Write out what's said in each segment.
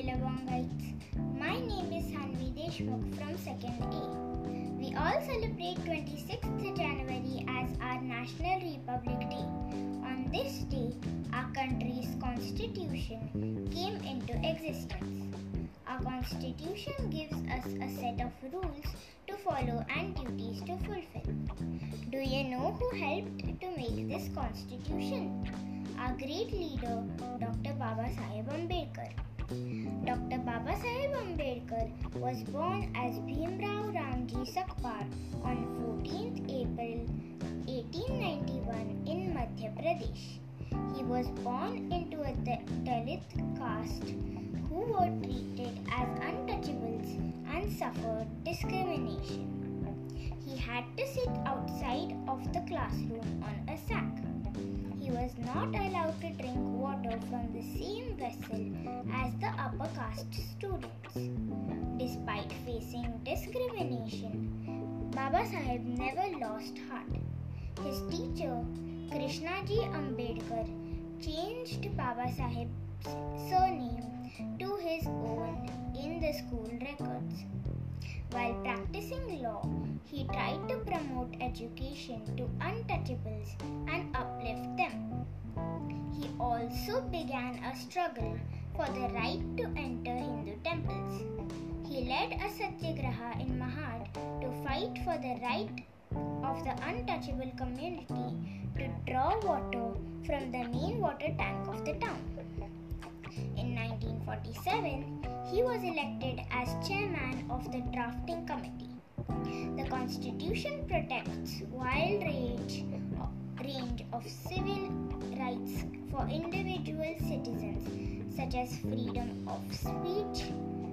Billabongite. My name is Hanvi Deshmukh from 2nd A. We all celebrate 26th January as our National Republic Day. On this day, our country's constitution came into existence. Our constitution gives us a set of rules to follow and duties to fulfill. Do you know who helped to make this constitution? Our great leader, Dr. Baba Sahib Baba Sahib Ambedkar was born as Bhimrao Ramji Sakpal on 14th April 1891 in Madhya Pradesh. He was born into a Dalit caste who were treated as untouchables and suffered discrimination. He had to sit outside of the classroom was not allowed to drink water from the same vessel as the upper caste students. Despite facing discrimination, Baba Sahib never lost heart. His teacher, Krishnaji Ambedkar, changed Baba Sahib's surname to his own in the school records. While practicing law, he tried to promote education to untouchables and uplift them. Also began a struggle for the right to enter Hindu temples. He led a satyagraha in Mahad to fight for the right of the untouchable community to draw water from the main water tank of the town. In 1947, he was elected as chairman of the drafting committee. The constitution protects wide for individual citizens such as freedom of speech,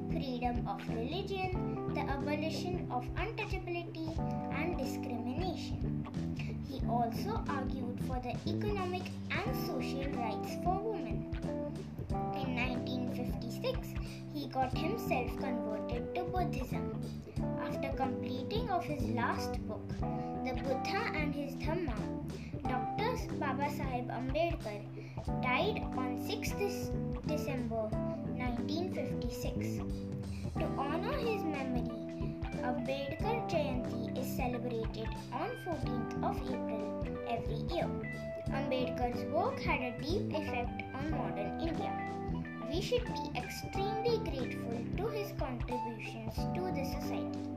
freedom of religion, the abolition of untouchability and discrimination. He also argued for the economic and social rights for women. In 1956, he got himself converted to Buddhism. After completing of his last book, The Buddha and His Dhamma, Dr. Baba Sahib Ambedkar died on 6th December 1956. To honor his memory, Ambedkar Jayanti is celebrated on 14th of April every year. Ambedkar's work had a deep effect on modern India. We should be extremely grateful to his contributions to the society.